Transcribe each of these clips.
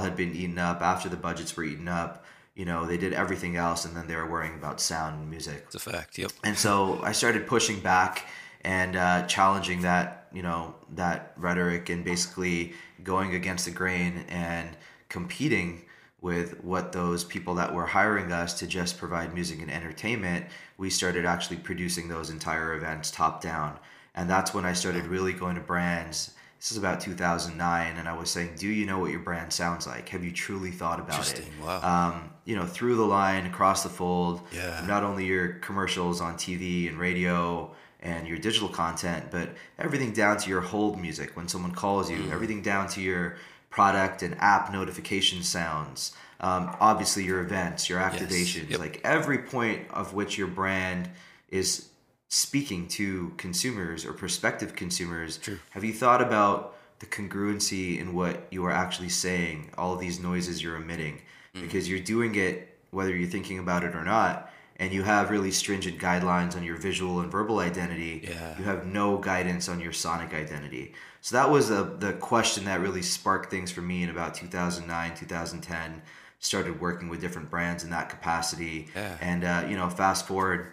personnel had been eaten up, after the budgets were eaten up, you know, they did everything else, and then they were worrying about sound and music. It's a fact. Yep. And so I started pushing back and uh, challenging that, you know, that rhetoric and basically going against the grain and competing with what those people that were hiring us to just provide music and entertainment, we started actually producing those entire events top down. And that's when I started really going to brands. This is about 2009, and I was saying, "Do you know what your brand sounds like? Have you truly thought about it? Wow. Um, you know, through the line, across the fold. Yeah. Not only your commercials on TV and radio and your digital content, but everything down to your hold music when someone calls you. Mm. Everything down to your product and app notification sounds. Um, obviously, your events, your activations, Yep. like every point of which your brand is speaking to consumers or prospective consumers. True. Have you thought about the congruency in what you are actually saying, all of these noises you're emitting? Mm. Because you're doing it whether you're thinking about it or not, and you have really stringent guidelines on your visual and verbal identity. Yeah. You have no guidance on your sonic identity. So that was the the question that really sparked things for me in about 2009, 2010. Started working with different brands in that capacity, Yeah. and uh, you know, fast forward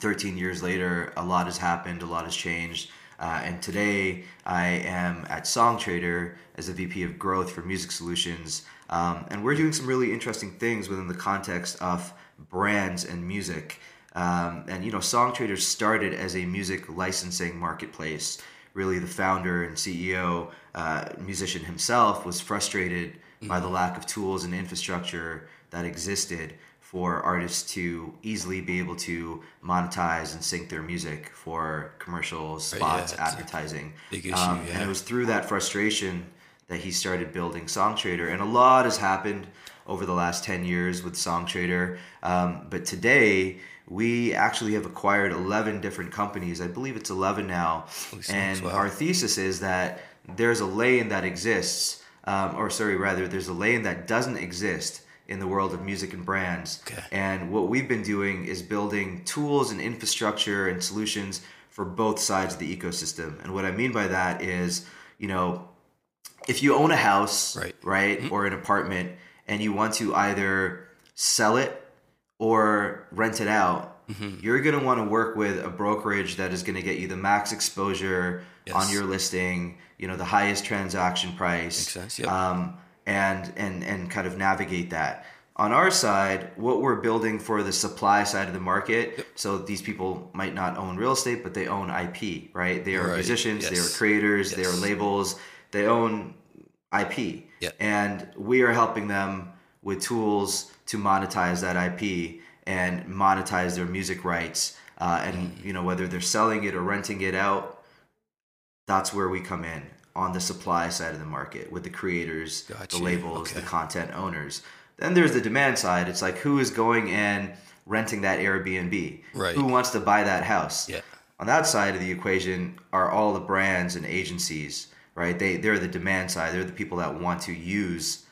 13 years later, a lot has happened, a lot has changed. Uh, and today, I am at Songtradr as a VP of growth for music solutions. Um, and we're doing some really interesting things within the context of brands and music. Um, and, you know, Songtradr started as a music licensing marketplace. Really, the founder and CEO, uh, musician himself, was frustrated by the lack of tools and infrastructure that existed for artists to easily be able to monetize and sync their music for commercials, Right, yeah, spots, advertising. issue, Um, And it was through that frustration that he started building Songtradr. And a lot has happened over the last 10 years with Songtradr. Um, but today, we actually have acquired 11 different companies. I believe it's 11 now. And wow. our thesis is that there's a lane that exists, um, or sorry, rather, there's a lane that doesn't exist in the world of music and brands. Okay. And what we've been doing is building tools and infrastructure and solutions for both sides of the ecosystem. And what I mean by that is, you know, if you own a house, Right. right, or an apartment, and you want to either sell it or rent it out, Mm-hmm. you're going to want to work with a brokerage that is going to get you the max exposure Yes. on your listing, you know, the highest transaction price, Makes sense, yep. um, and and and kind of navigate that. On our side, what we're building for the supply side of the market, so these people might not own real estate, but they own IP, right? They are Right, musicians, they are yes. creators, they are labels, they own IP. Yeah. And we are helping them with tools to monetize that IP and monetize their music rights. Uh, and Mm. you know whether they're selling it or renting it out, that's where we come in on the supply side of the market with the creators, Gotcha. the labels, Okay. the content owners. Then there's the demand side. It's like who is going and renting that Airbnb? Right. Who wants to buy that house? Yeah. On that side of the equation are all the brands and agencies, right? They they're the demand side. They're the people that want to use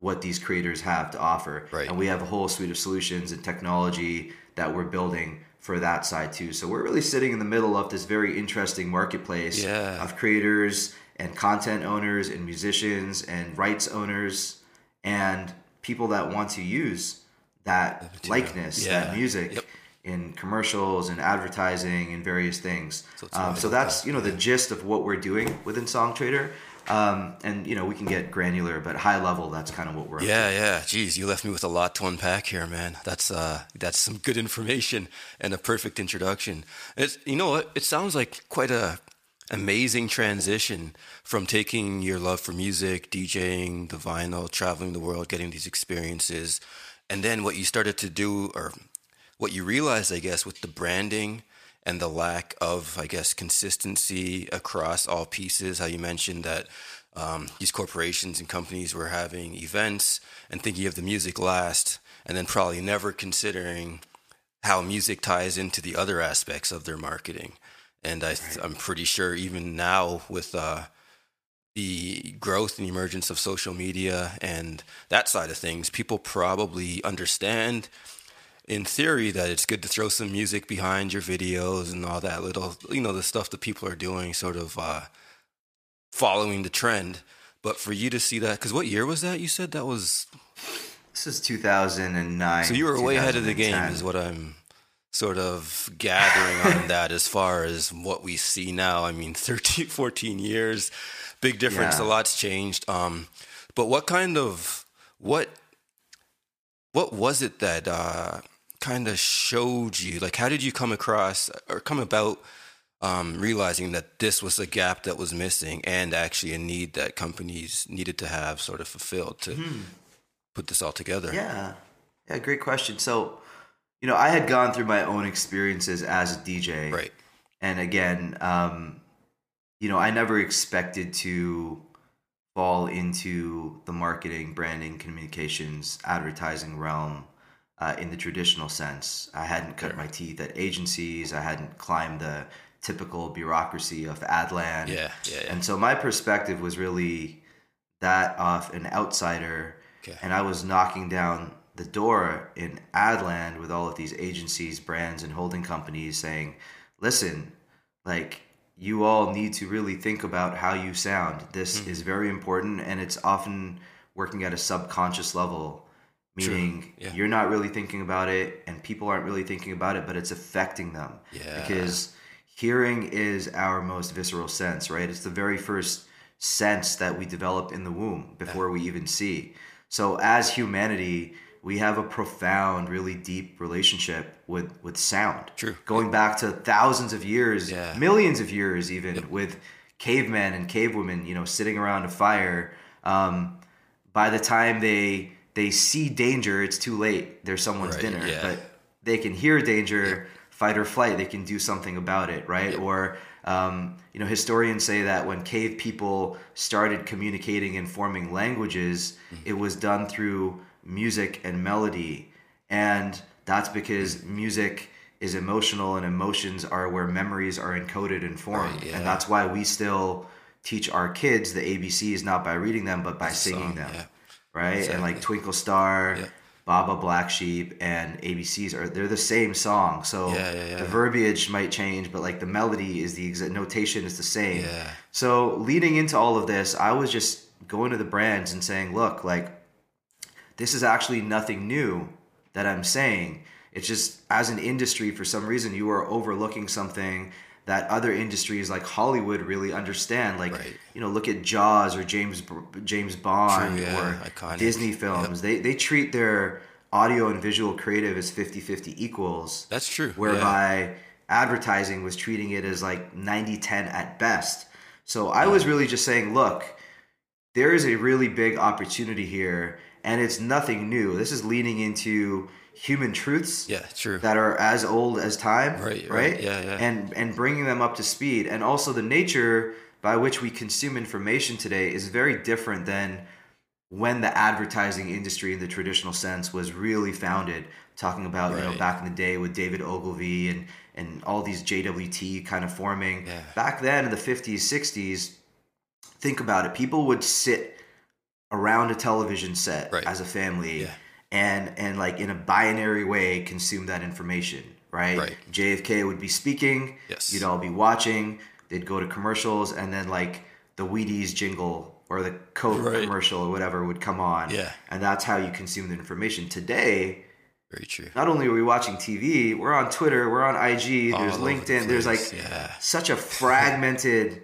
what these creators have to offer. Right. And we have a whole suite of solutions and technology that we're building for that side too. So we're really sitting in the middle of this very interesting marketplace Yeah. of creators and content owners and musicians and rights owners and people that want to use that likeness, Yeah. that music Yep. in commercials and advertising and various things. So um, so that's you know the gist of what we're doing within Songtradr. Um, and you know we can get granular, but high level, that's kind of what we're. up to. Yeah, yeah. Geez, you left me with a lot to unpack here, man. That's uh, that's some good information and a perfect introduction. It's you know what? It sounds like quite a amazing transition from taking your love for music, DJing, the vinyl, traveling the world, getting these experiences, and then what you started to do, or what you realized, I guess, with the branding and the lack of, I guess, consistency across all pieces. How you mentioned that um, these corporations and companies were having events and thinking of the music last, and then probably never considering how music ties into the other aspects of their marketing. And I, I'm pretty sure even now with uh, the growth and emergence of social media and that side of things, people probably understand in theory that it's good to throw some music behind your videos and all that little, you know, the stuff that people are doing, sort of uh, following the trend. But for you to see that, because what year was that? You said that was. This is 2009. So you were way ahead of the game, is what I'm sort of gathering on that as far as what we see now. I mean, 13, 14 years, big difference. Yeah. A lot's changed. Um, but what kind of what what was it that uh, kind of showed you? Like, how did you come across or come about um, realizing that this was a gap that was missing and actually a need that companies needed to have sort of fulfilled to put this all together? Yeah. Yeah, great question. So, you know, I had gone through my own experiences as a DJ. Right. And again, um, you know, I never expected to fall into the marketing, branding, communications, advertising realm uh, in the traditional sense. I hadn't cut my teeth at agencies. I hadn't climbed the typical bureaucracy of Adland. Yeah, yeah, yeah. And so my perspective was really that of an outsider. Okay. And I was knocking down the door in Adland with all of these agencies, brands, and holding companies saying, listen, like, you all need to really think about how you sound. This Mm-hmm. is very important, and it's often working at a subconscious level, meaning yeah. you're not really thinking about it, and people aren't really thinking about it, but it's affecting them. Yeah. Because hearing is our most visceral sense, right? It's the very first sense that we develop in the womb before we even see. So as humanity, we have a profound, really deep relationship with with sound. True. Going back to thousands of years, Yeah. millions of years, even with cavemen and cavewomen, you know, sitting around a fire. Um, by the time they they see danger, it's too late. There's someone's Right, dinner, yeah. but they can hear danger, fight or flight. They can do something about it, right? Or um, you know, historians say that when cave people started communicating and forming languages, Mm-hmm. it was done through music and melody, and that's because music is emotional, and emotions are where memories are encoded and formed, Right, yeah. and that's why we still teach our kids the ABCs not by reading them but by singing song, them yeah. right? And like Twinkle Star, Yeah. Baa Baa Black Sheep, and ABCs are they're the same song. So Yeah, yeah, yeah. the verbiage might change, but like the melody is the exact notation is the same. So leading into all of this, I was just going to the brands and saying, look, like this is actually nothing new that I'm saying. It's just as an industry, for some reason, you are overlooking something that other industries like Hollywood really understand. Like, Right. you know, look at Jaws or James James Bond True, yeah, or iconic. Disney films. They they treat their audio and visual creative as 50-50 equals That's true. yeah. whereby advertising was treating it as like 90-10 at best. So I was really just saying, look, there is a really big opportunity here and it's nothing new. This is leaning into human truths Yeah, true. that are as old as time, Right, right? right. Yeah, yeah. And and bringing them up to speed, and also the nature by which we consume information today is very different than when the advertising industry in the traditional sense was really founded. Talking about you know back in the day with David Ogilvy and and all these JWT kind of forming. Yeah. Back then in the fifties, sixties, think about it. People would sit around a television set Right. as a family Yeah. and and like in a binary way consume that information right? Right. jfk would be speaking Yes. you'd all be watching they'd go to commercials and then like the wheaties jingle or the coke Right. commercial or whatever would come on Yeah. and that's how you consume the information today Very true. not only are we watching tv we're on twitter we're on ig All there's over the linkedin there's like yeah. such a fragmented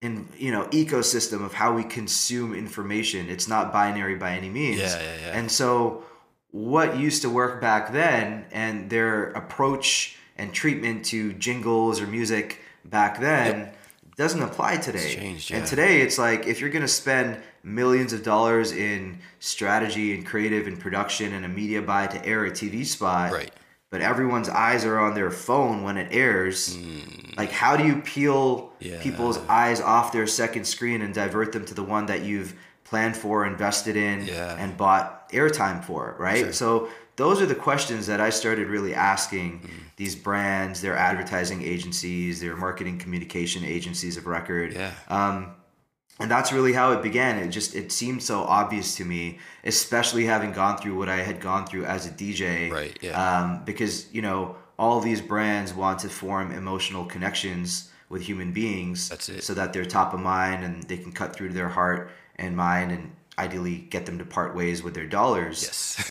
in you know ecosystem of how we consume information. It's not binary by any means. Yeah, yeah, yeah. and so what used to work back then and their approach and treatment to jingles or music back then doesn't apply today. Changed, and today it's like if you're going to spend millions of dollars in strategy and creative and production and a media buy to air a tv spot Right. But everyone's eyes are on their phone when it airs. Like, how do you peel. Yeah. people's eyes off their second screen and divert them to the one that you've planned for, invested in, Yeah. and bought airtime for, right? So, those are the questions that I started really asking Hmm. these brands, their advertising agencies, their marketing communication agencies of record Yeah. um, and that's really how it began it just it seemed so obvious to me especially having gone through what i had gone through as a dj Right, yeah. um, because you know all these brands want to form emotional connections with human beings That's it. so that they're top of mind and they can cut through to their heart and mine, and ideally get them to part ways with their dollars. Yes.